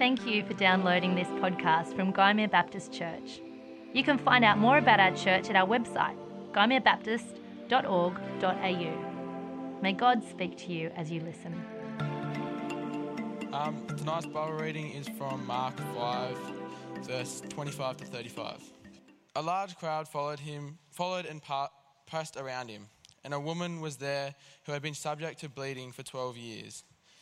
Thank you for downloading this podcast from Gymea Baptist Church. You can find out more about our church at our website, gymeabaptist.org.au. May God speak to you as you listen. Um, tonight's Bible reading is from Mark 5, verse 25 to 35. A large crowd followed him, followed and pressed around him, and a woman was there who had been subject to bleeding for 12 years.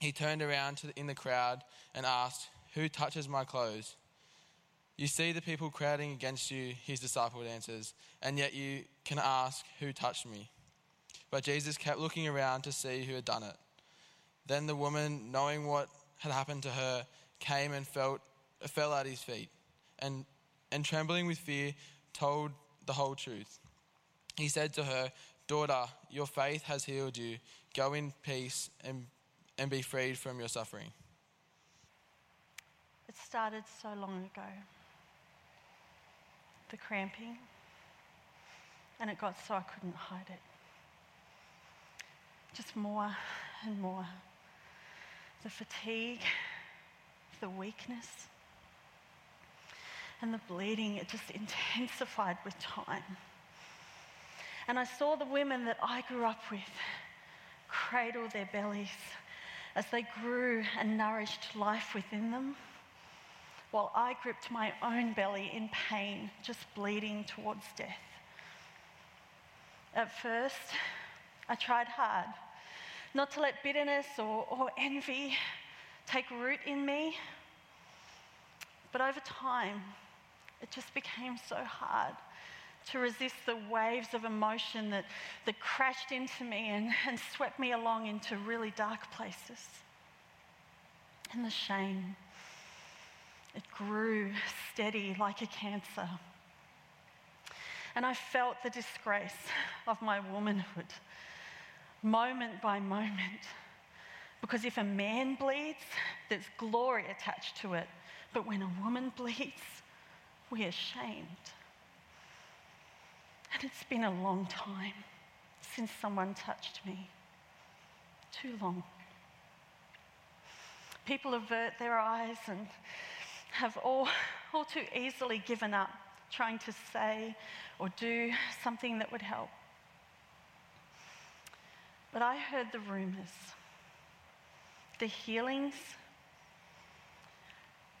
He turned around the, in the crowd and asked, Who touches my clothes? You see the people crowding against you, his disciple answers, and yet you can ask, Who touched me? But Jesus kept looking around to see who had done it. Then the woman, knowing what had happened to her, came and felt, fell at his feet, and, and trembling with fear, told the whole truth. He said to her, Daughter, your faith has healed you. Go in peace and, and be freed from your suffering. It started so long ago. The cramping, and it got so I couldn't hide it. Just more and more. The fatigue, the weakness, and the bleeding, it just intensified with time. And I saw the women that I grew up with cradle their bellies as they grew and nourished life within them, while I gripped my own belly in pain, just bleeding towards death. At first, I tried hard not to let bitterness or, or envy take root in me. But over time, it just became so hard to resist the waves of emotion that, that crashed into me and, and swept me along into really dark places. And the shame, it grew steady like a cancer. And I felt the disgrace of my womanhood moment by moment. Because if a man bleeds, there's glory attached to it. But when a woman bleeds, we're ashamed. And it's been a long time since someone touched me. Too long. People avert their eyes and have all, all too easily given up trying to say or do something that would help. But I heard the rumors, the healings,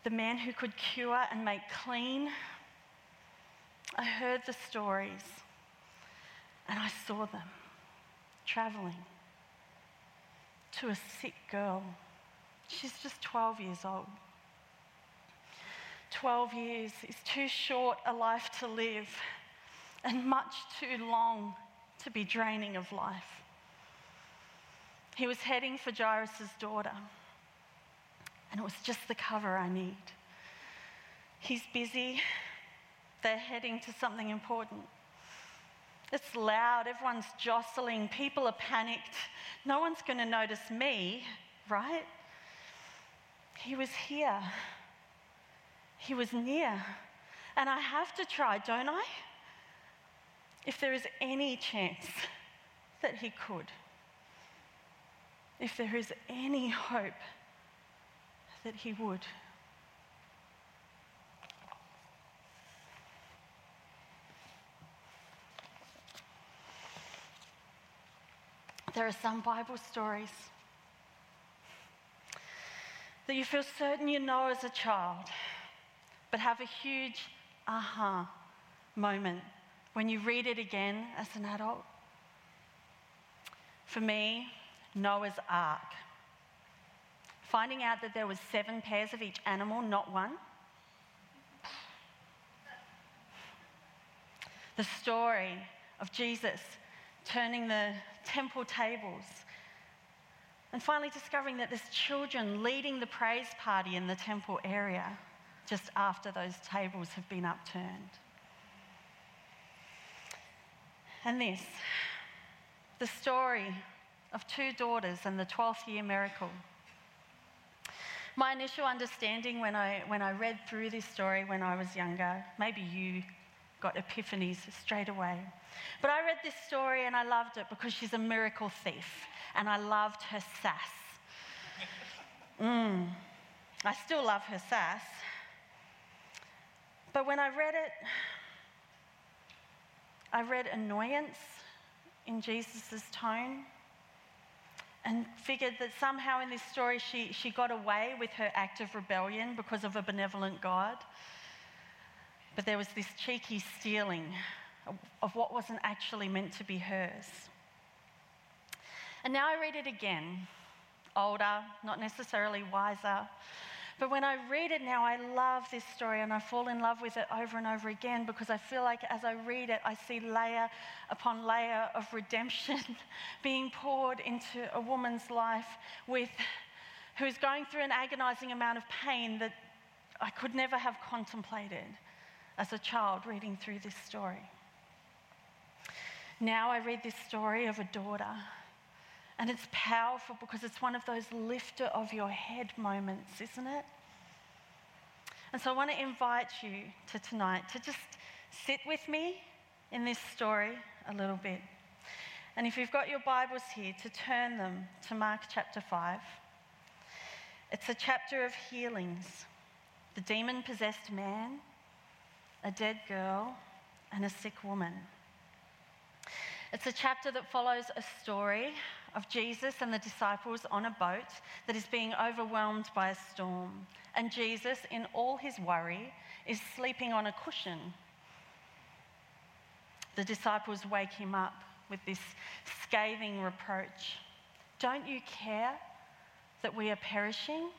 the man who could cure and make clean. I heard the stories and I saw them traveling to a sick girl. She's just 12 years old. 12 years is too short a life to live and much too long to be draining of life. He was heading for Jairus' daughter, and it was just the cover I need. He's busy, they're heading to something important. It's loud, everyone's jostling, people are panicked. No one's going to notice me, right? He was here, he was near. And I have to try, don't I? If there is any chance that he could if there is any hope that He would. There are some Bible stories that you feel certain you know as a child, but have a huge aha moment when you read it again as an adult. For me, Noah's Ark. Finding out that there was seven pairs of each animal, not one. The story of Jesus turning the temple tables and finally discovering that there's children leading the praise party in the temple area. just after those tables have been upturned. And this the story of two daughters and the 12th year miracle. My initial understanding when I, when I read through this story when I was younger, maybe you got epiphanies straight away. But I read this story and I loved it because she's a miracle thief and I loved her sass. Mm. I still love her sass. But when I read it, I read annoyance in Jesus' tone and figured that somehow in this story she, she got away with her act of rebellion because of a benevolent God. But there was this cheeky stealing of what wasn't actually meant to be hers. And now I read it again, older, not necessarily wiser, but when I read it now, I love this story and I fall in love with it over and over again because I feel like as I read it, I see layer upon layer of redemption being poured into a woman's life with who's going through an agonizing amount of pain that I could never have contemplated as a child reading through this story. Now I read this story of a daughter and it's powerful because it's one of those lifter of your head moments, isn't it? And so I want to invite you to tonight to just sit with me in this story a little bit. And if you've got your Bibles here, to turn them to Mark chapter 5. It's a chapter of healings the demon possessed man, a dead girl, and a sick woman. It's a chapter that follows a story of Jesus and the disciples on a boat that is being overwhelmed by a storm. And Jesus, in all his worry, is sleeping on a cushion. The disciples wake him up with this scathing reproach Don't you care that we are perishing?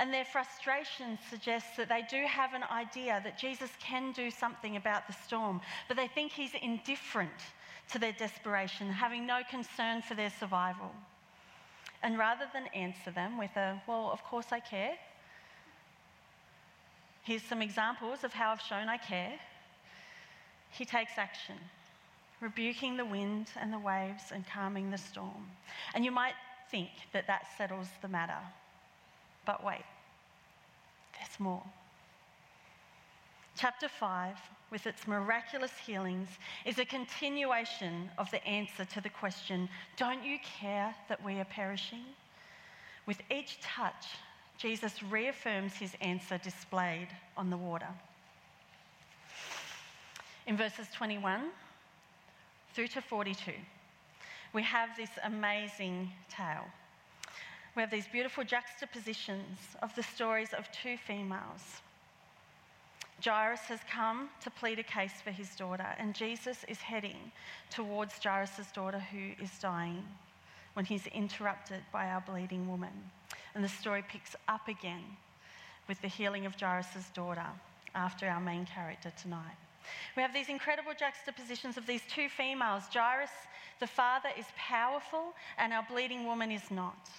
And their frustration suggests that they do have an idea that Jesus can do something about the storm, but they think he's indifferent to their desperation, having no concern for their survival. And rather than answer them with a, well, of course I care, here's some examples of how I've shown I care, he takes action, rebuking the wind and the waves and calming the storm. And you might think that that settles the matter. But wait, there's more. Chapter 5, with its miraculous healings, is a continuation of the answer to the question Don't you care that we are perishing? With each touch, Jesus reaffirms his answer displayed on the water. In verses 21 through to 42, we have this amazing tale. We have these beautiful juxtapositions of the stories of two females Jairus has come to plead a case for his daughter, and Jesus is heading towards Jairus' daughter who is dying when he's interrupted by our bleeding woman. And the story picks up again with the healing of Jairus' daughter after our main character tonight. We have these incredible juxtapositions of these two females. Jairus, the father, is powerful, and our bleeding woman is not.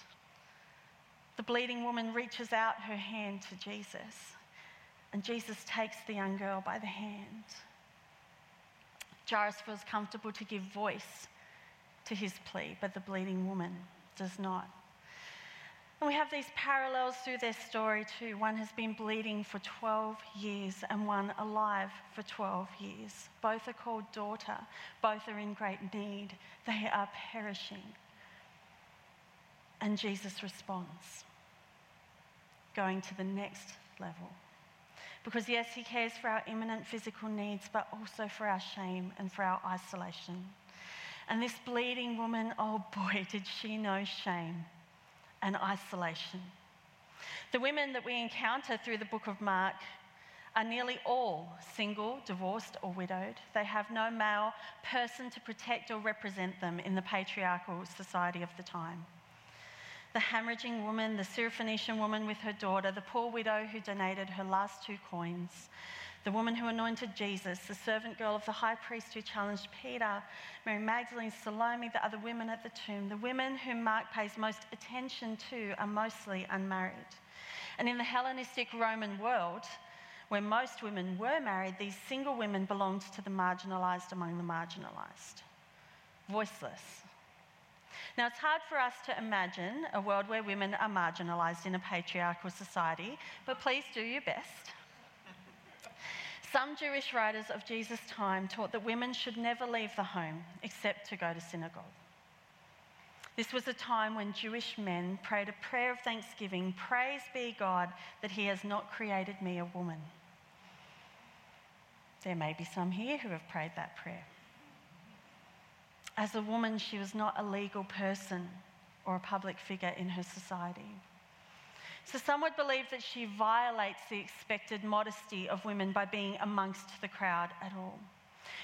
The bleeding woman reaches out her hand to Jesus and Jesus takes the young girl by the hand. Jairus feels comfortable to give voice to his plea, but the bleeding woman does not. And we have these parallels through their story too. One has been bleeding for 12 years and one alive for 12 years. Both are called daughter, both are in great need. They are perishing. And Jesus responds, going to the next level. Because, yes, He cares for our imminent physical needs, but also for our shame and for our isolation. And this bleeding woman, oh boy, did she know shame and isolation. The women that we encounter through the book of Mark are nearly all single, divorced, or widowed. They have no male person to protect or represent them in the patriarchal society of the time the hemorrhaging woman, the Syrophoenician woman with her daughter, the poor widow who donated her last two coins, the woman who anointed Jesus, the servant girl of the high priest who challenged Peter, Mary Magdalene, Salome, the other women at the tomb, the women whom Mark pays most attention to are mostly unmarried. And in the Hellenistic Roman world, where most women were married, these single women belonged to the marginalised among the marginalised, voiceless. Now, it's hard for us to imagine a world where women are marginalised in a patriarchal society, but please do your best. Some Jewish writers of Jesus' time taught that women should never leave the home except to go to synagogue. This was a time when Jewish men prayed a prayer of thanksgiving Praise be God that He has not created me a woman. There may be some here who have prayed that prayer. As a woman, she was not a legal person or a public figure in her society. So some would believe that she violates the expected modesty of women by being amongst the crowd at all.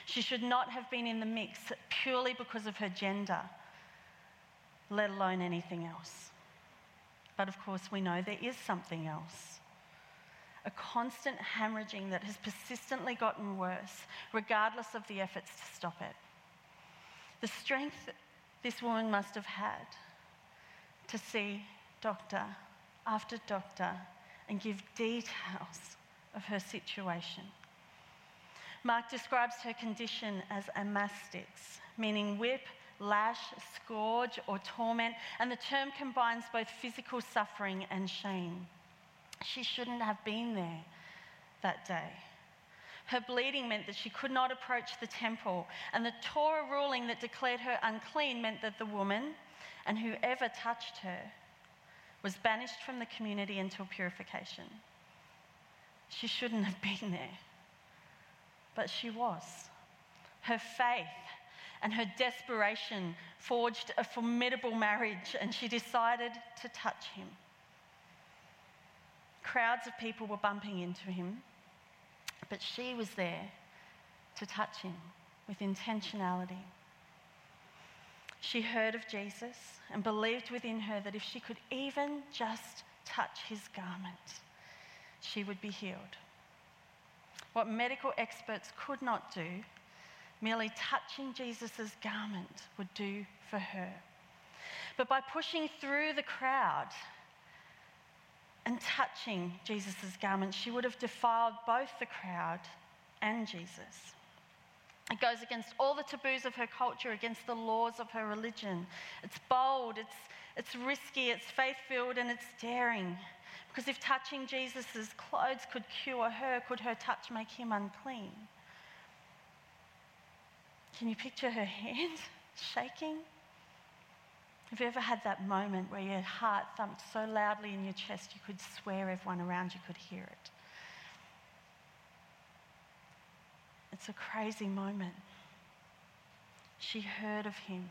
She should not have been in the mix purely because of her gender, let alone anything else. But of course, we know there is something else. A constant hemorrhaging that has persistently gotten worse, regardless of the efforts to stop it. The strength this woman must have had to see doctor after doctor and give details of her situation. Mark describes her condition as a mastix, meaning whip, lash, scourge, or torment, and the term combines both physical suffering and shame. She shouldn't have been there that day. Her bleeding meant that she could not approach the temple, and the Torah ruling that declared her unclean meant that the woman and whoever touched her was banished from the community until purification. She shouldn't have been there, but she was. Her faith and her desperation forged a formidable marriage, and she decided to touch him. Crowds of people were bumping into him, but she was there to touch him with intentionality. She heard of Jesus and believed within her that if she could even just touch his garment, she would be healed. What medical experts could not do, merely touching Jesus' garment would do for her. But by pushing through the crowd and touching Jesus' garment, she would have defiled both the crowd and Jesus. It goes against all the taboos of her culture, against the laws of her religion. It's bold, it's, it's risky, it's faith filled, and it's daring. Because if touching Jesus' clothes could cure her, could her touch make him unclean? Can you picture her hand shaking? Have you ever had that moment where your heart thumped so loudly in your chest you could swear everyone around you could hear it? It's a crazy moment. She heard of him.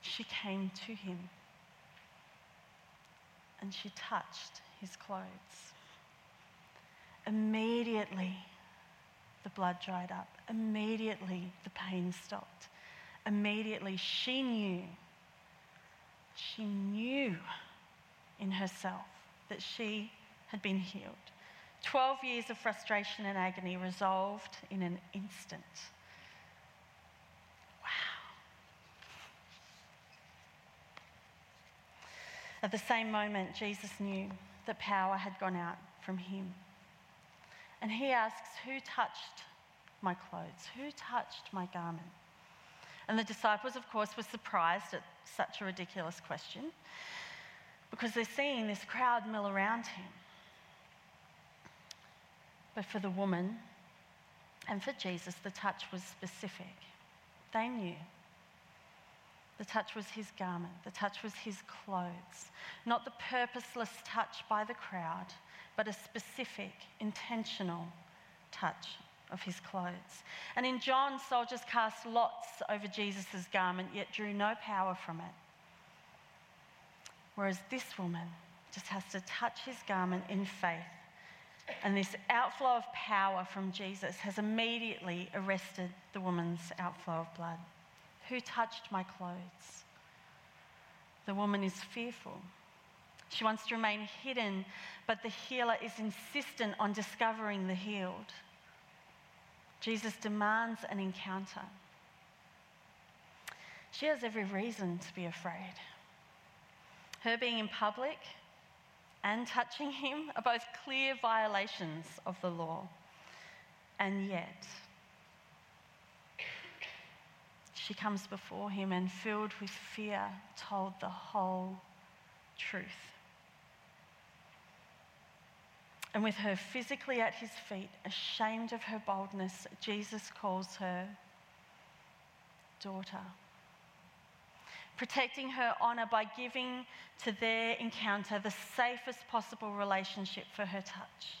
She came to him. And she touched his clothes. Immediately, the blood dried up. Immediately, the pain stopped. Immediately, she knew, she knew in herself that she had been healed. 12 years of frustration and agony resolved in an instant. Wow. At the same moment, Jesus knew that power had gone out from him. And he asks, Who touched my clothes? Who touched my garment? And the disciples, of course, were surprised at such a ridiculous question because they're seeing this crowd mill around him. But for the woman and for Jesus, the touch was specific. They knew. The touch was his garment, the touch was his clothes. Not the purposeless touch by the crowd, but a specific, intentional touch of his clothes. And in John, soldiers cast lots over Jesus' garment, yet drew no power from it. Whereas this woman just has to touch his garment in faith and this outflow of power from Jesus has immediately arrested the woman's outflow of blood. Who touched my clothes? The woman is fearful. She wants to remain hidden, but the healer is insistent on discovering the healed. Jesus demands an encounter. She has every reason to be afraid. Her being in public and touching him are both clear violations of the law. And yet, she comes before him and, filled with fear, told the whole truth. And with her physically at his feet, ashamed of her boldness, Jesus calls her daughter protecting her honour by giving to their encounter the safest possible relationship for her touch.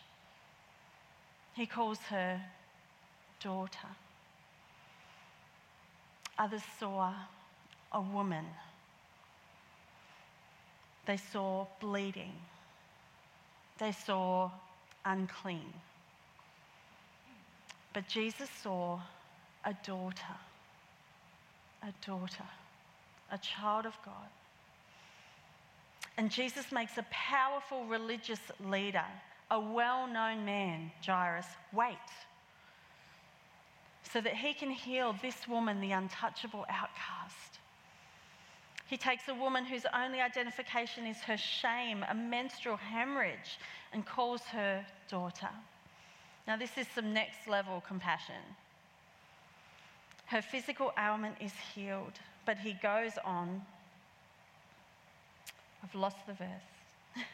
He calls her daughter. Others saw a woman. They saw bleeding. They saw unclean. But Jesus saw a daughter. A daughter a child of God. And Jesus makes a powerful religious leader, a well known man, Jairus, wait so that he can heal this woman, the untouchable outcast. He takes a woman whose only identification is her shame, a menstrual hemorrhage, and calls her daughter. Now, this is some next level compassion. Her physical ailment is healed. But he goes on. I've lost the verse.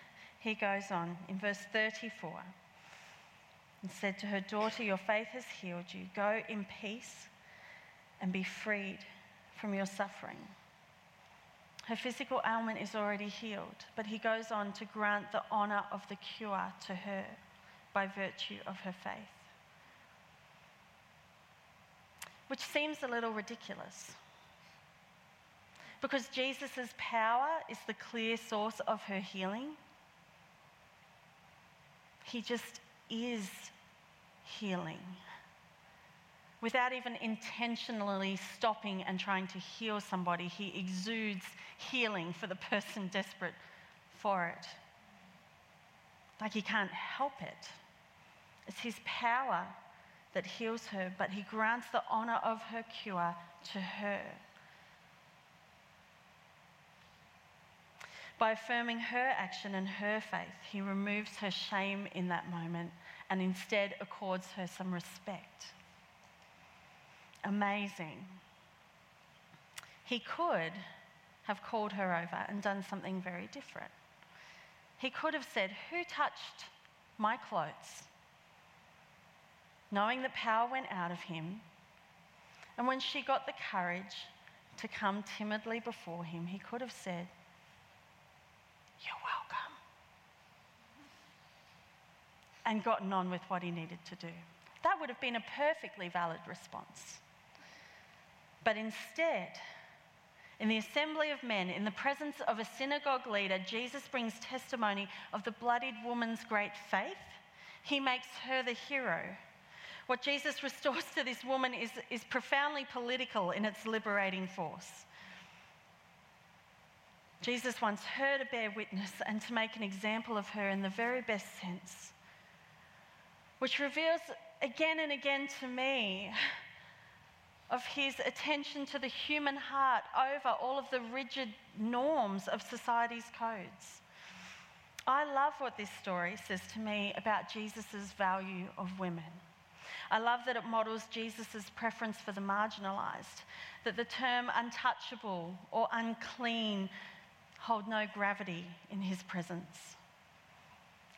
he goes on in verse 34 and said to her, Daughter, your faith has healed you. Go in peace and be freed from your suffering. Her physical ailment is already healed, but he goes on to grant the honour of the cure to her by virtue of her faith. Which seems a little ridiculous. Because Jesus' power is the clear source of her healing. He just is healing. Without even intentionally stopping and trying to heal somebody, he exudes healing for the person desperate for it. Like he can't help it. It's his power that heals her, but he grants the honor of her cure to her. By affirming her action and her faith, he removes her shame in that moment and instead accords her some respect. Amazing. He could have called her over and done something very different. He could have said, Who touched my clothes? Knowing that power went out of him. And when she got the courage to come timidly before him, he could have said, you're welcome. And gotten on with what he needed to do. That would have been a perfectly valid response. But instead, in the assembly of men, in the presence of a synagogue leader, Jesus brings testimony of the bloodied woman's great faith. He makes her the hero. What Jesus restores to this woman is, is profoundly political in its liberating force. Jesus wants her to bear witness and to make an example of her in the very best sense, which reveals again and again to me of his attention to the human heart over all of the rigid norms of society's codes. I love what this story says to me about Jesus' value of women. I love that it models Jesus' preference for the marginalized, that the term untouchable or unclean hold no gravity in his presence.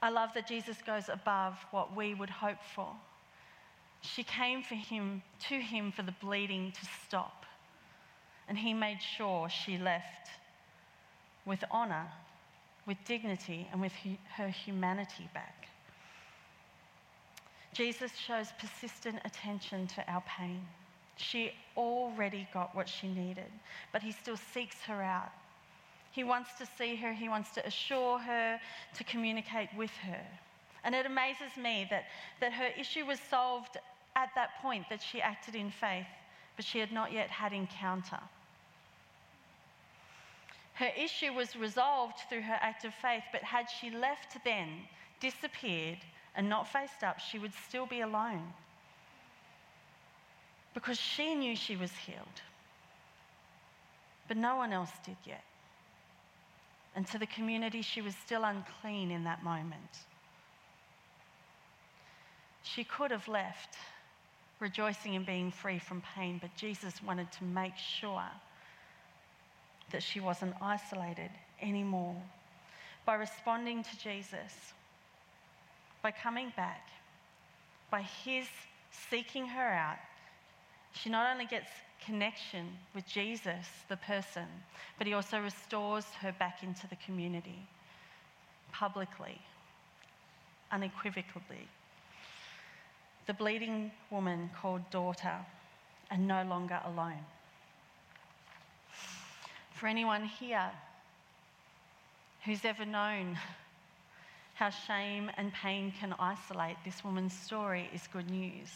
I love that Jesus goes above what we would hope for. She came for him, to him for the bleeding to stop. And he made sure she left with honor, with dignity, and with her humanity back. Jesus shows persistent attention to our pain. She already got what she needed, but he still seeks her out he wants to see her, he wants to assure her, to communicate with her. And it amazes me that, that her issue was solved at that point, that she acted in faith, but she had not yet had encounter. Her issue was resolved through her act of faith, but had she left then, disappeared, and not faced up, she would still be alone. Because she knew she was healed. But no one else did yet. And to the community, she was still unclean in that moment. She could have left, rejoicing in being free from pain, but Jesus wanted to make sure that she wasn't isolated anymore. By responding to Jesus, by coming back, by his seeking her out, she not only gets connection with Jesus, the person, but he also restores her back into the community publicly, unequivocally. The bleeding woman called daughter and no longer alone. For anyone here who's ever known how shame and pain can isolate, this woman's story is good news.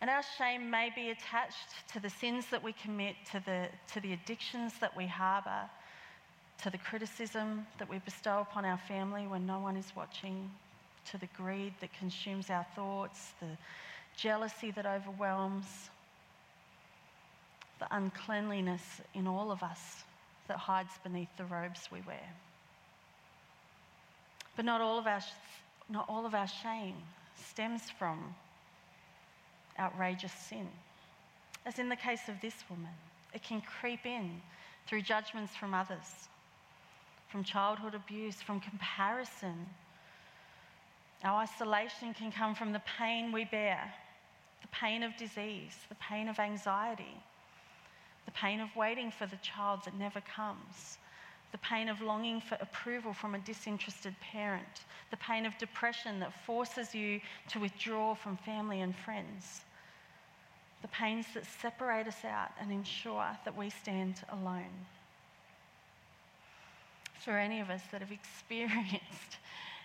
And our shame may be attached to the sins that we commit, to the, to the addictions that we harbour, to the criticism that we bestow upon our family when no one is watching, to the greed that consumes our thoughts, the jealousy that overwhelms, the uncleanliness in all of us that hides beneath the robes we wear. But not all of our, not all of our shame stems from outrageous sin. As in the case of this woman, it can creep in through judgments from others, from childhood abuse, from comparison. Our isolation can come from the pain we bear, the pain of disease, the pain of anxiety, the pain of waiting for the child that never comes, the pain of longing for approval from a disinterested parent, the pain of depression that forces you to withdraw from family and friends, the pains that separate us out and ensure that we stand alone. For any of us that have experienced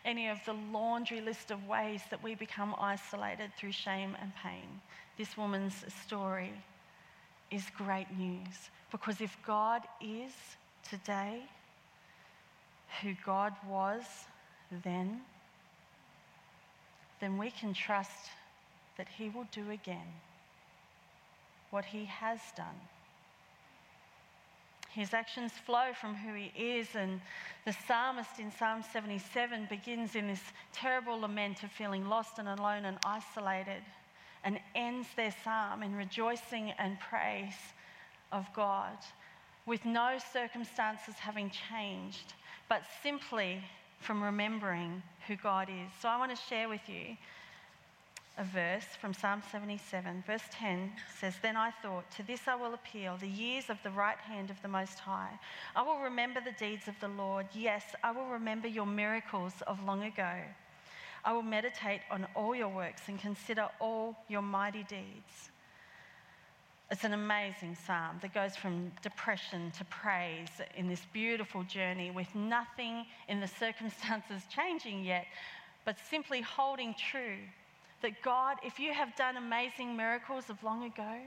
any of the laundry list of ways that we become isolated through shame and pain, this woman's story is great news. Because if God is today who God was then, then we can trust that He will do again what he has done. His actions flow from who he is, and the psalmist in Psalm 77 begins in this terrible lament of feeling lost and alone and isolated, and ends their psalm in rejoicing and praise of God, with no circumstances having changed, but simply from remembering who God is. So I want to share with you a verse from Psalm 77. Verse 10 says, Then I thought, To this I will appeal, the years of the right hand of the Most High. I will remember the deeds of the Lord. Yes, I will remember your miracles of long ago. I will meditate on all your works and consider all your mighty deeds. It's an amazing psalm that goes from depression to praise in this beautiful journey with nothing in the circumstances changing yet, but simply holding true that God, if you have done amazing miracles of long ago,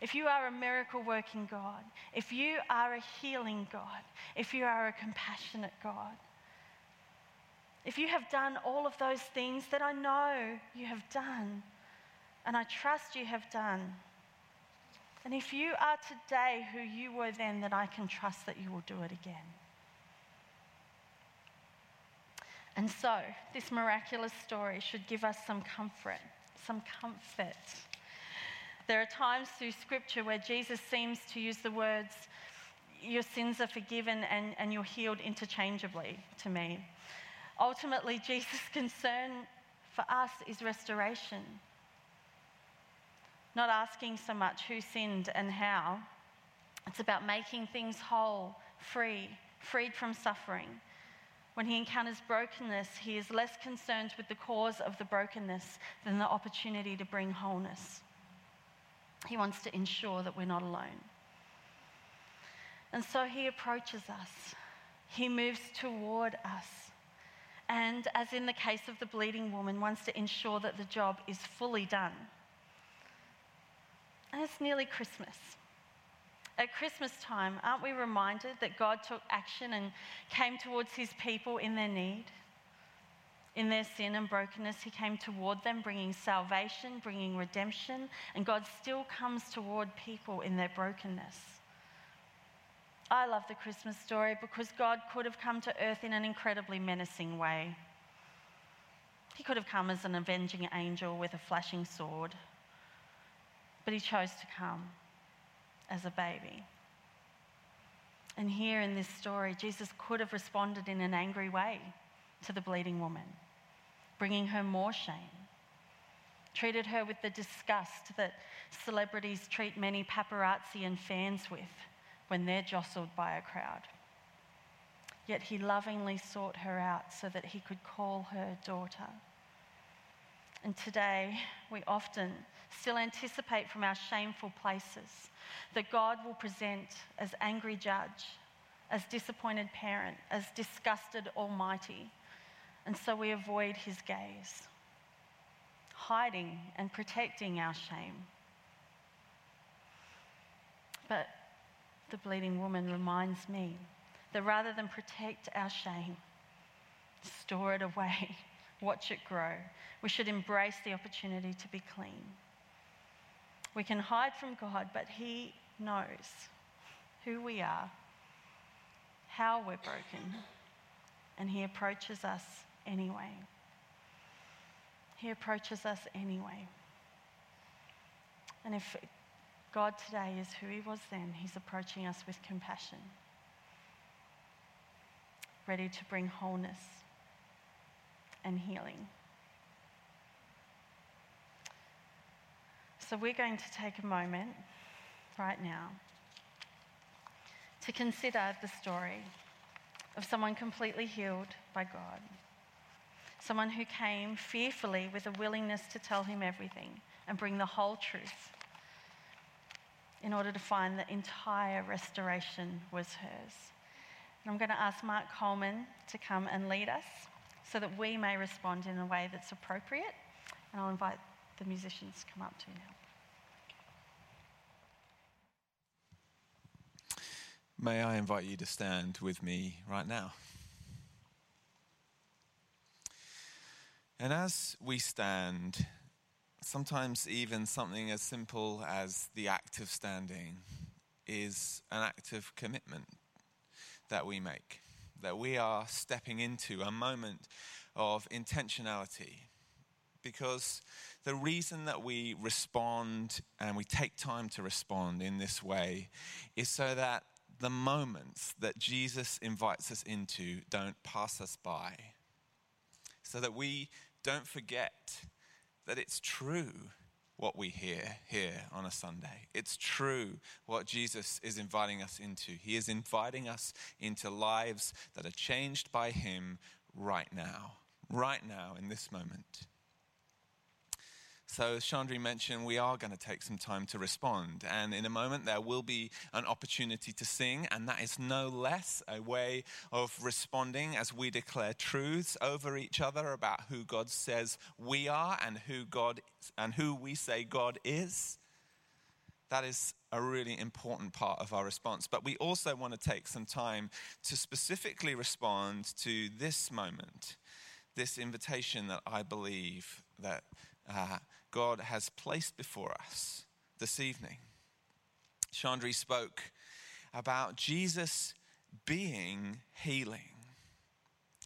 if you are a miracle working God, if you are a healing God, if you are a compassionate God, if you have done all of those things that I know you have done, and I trust you have done, and if you are today who you were then, then I can trust that you will do it again. And so, this miraculous story should give us some comfort, some comfort. There are times through Scripture where Jesus seems to use the words, Your sins are forgiven and, and you're healed interchangeably to me. Ultimately, Jesus' concern for us is restoration. Not asking so much who sinned and how. It's about making things whole, free, freed from suffering when he encounters brokenness, he is less concerned with the cause of the brokenness than the opportunity to bring wholeness. He wants to ensure that we're not alone. And so he approaches us, he moves toward us. And as in the case of the bleeding woman, wants to ensure that the job is fully done. And it's nearly Christmas. At Christmas time, aren't we reminded that God took action and came towards his people in their need? In their sin and brokenness, he came toward them, bringing salvation, bringing redemption, and God still comes toward people in their brokenness. I love the Christmas story because God could have come to earth in an incredibly menacing way. He could have come as an avenging angel with a flashing sword, but he chose to come as a baby. And here in this story, Jesus could have responded in an angry way to the bleeding woman, bringing her more shame, treated her with the disgust that celebrities treat many paparazzi and fans with when they're jostled by a crowd. Yet he lovingly sought her out so that he could call her daughter. And today, we often still anticipate from our shameful places that God will present as angry judge, as disappointed parent, as disgusted almighty. And so we avoid his gaze, hiding and protecting our shame. But the bleeding woman reminds me that rather than protect our shame, store it away, watch it grow, we should embrace the opportunity to be clean. We can hide from God, but He knows who we are, how we're broken, and He approaches us anyway. He approaches us anyway. And if God today is who He was then, He's approaching us with compassion, ready to bring wholeness and healing. So, we're going to take a moment right now to consider the story of someone completely healed by God. Someone who came fearfully with a willingness to tell him everything and bring the whole truth in order to find that entire restoration was hers. And I'm going to ask Mark Coleman to come and lead us so that we may respond in a way that's appropriate. And I'll invite the musicians to come up to you now. May I invite you to stand with me right now? And as we stand, sometimes even something as simple as the act of standing is an act of commitment that we make, that we are stepping into a moment of intentionality. Because the reason that we respond and we take time to respond in this way is so that the moments that Jesus invites us into don't pass us by. So that we don't forget that it's true what we hear here on a Sunday. It's true what Jesus is inviting us into. He is inviting us into lives that are changed by Him right now, right now in this moment. So, as Shandri mentioned, we are going to take some time to respond. And in a moment, there will be an opportunity to sing. And that is no less a way of responding as we declare truths over each other about who God says we are and who, God, and who we say God is. That is a really important part of our response. But we also want to take some time to specifically respond to this moment, this invitation that I believe that uh, God has placed before us this evening. Shandri spoke about Jesus being healing.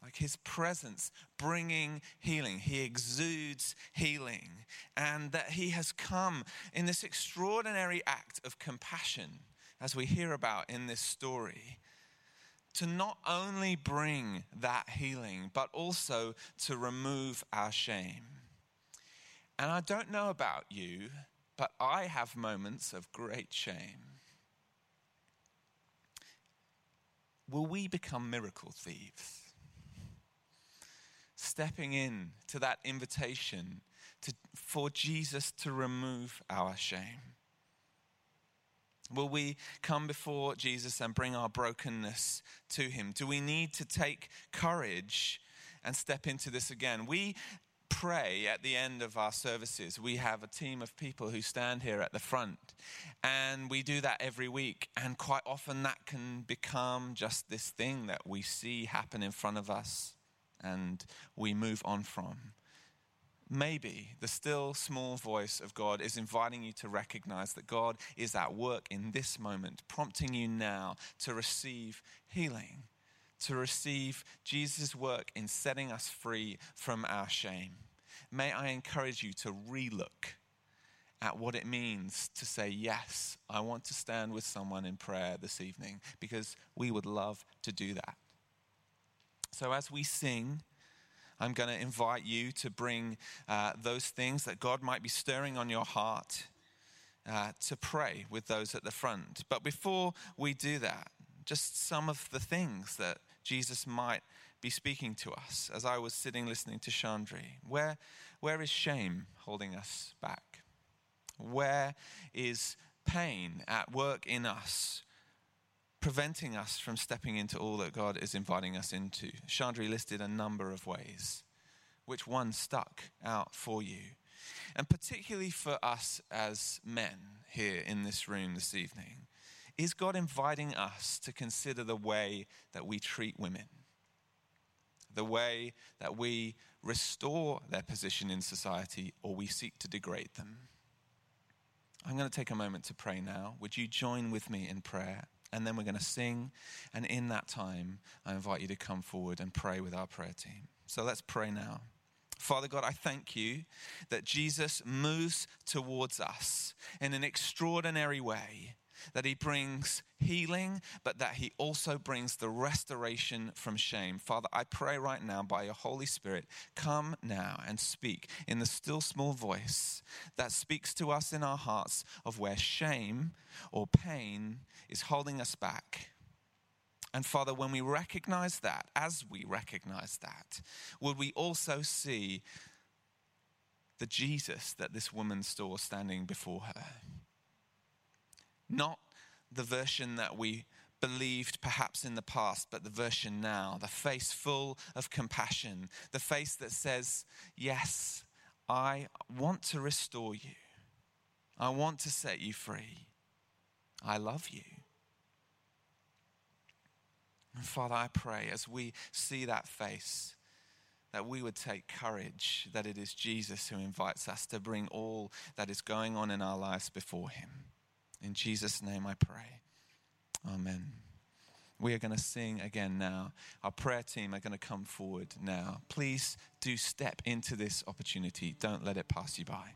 Like his presence bringing healing. He exudes healing. And that he has come in this extraordinary act of compassion, as we hear about in this story, to not only bring that healing, but also to remove our shame. And I don't know about you, but I have moments of great shame. Will we become miracle thieves? Stepping in to that invitation to, for Jesus to remove our shame. Will we come before Jesus and bring our brokenness to Him? Do we need to take courage and step into this again? We pray at the end of our services. We have a team of people who stand here at the front, and we do that every week. And quite often, that can become just this thing that we see happen in front of us and we move on from. Maybe the still small voice of God is inviting you to recognize that God is at work in this moment, prompting you now to receive healing, to receive Jesus' work in setting us free from our shame. May I encourage you to relook at what it means to say, Yes, I want to stand with someone in prayer this evening, because we would love to do that. So as we sing, I'm going to invite you to bring uh, those things that God might be stirring on your heart uh, to pray with those at the front. But before we do that, just some of the things that Jesus might be speaking to us as I was sitting listening to Shandri. Where, where is shame holding us back? Where is pain at work in us preventing us from stepping into all that God is inviting us into. Shandri listed a number of ways. Which one stuck out for you? And particularly for us as men here in this room this evening, is God inviting us to consider the way that we treat women? The way that we restore their position in society or we seek to degrade them? I'm going to take a moment to pray now. Would you join with me in prayer? And then we're going to sing. And in that time, I invite you to come forward and pray with our prayer team. So let's pray now. Father God, I thank you that Jesus moves towards us in an extraordinary way that he brings healing, but that he also brings the restoration from shame. Father, I pray right now by your Holy Spirit, come now and speak in the still small voice that speaks to us in our hearts of where shame or pain is holding us back. And Father, when we recognize that, as we recognize that, would we also see the Jesus that this woman saw standing before her? Not the version that we believed perhaps in the past, but the version now, the face full of compassion, the face that says, Yes, I want to restore you. I want to set you free. I love you. And Father, I pray as we see that face, that we would take courage that it is Jesus who invites us to bring all that is going on in our lives before Him. In Jesus' name I pray. Amen. We are going to sing again now. Our prayer team are going to come forward now. Please do step into this opportunity. Don't let it pass you by.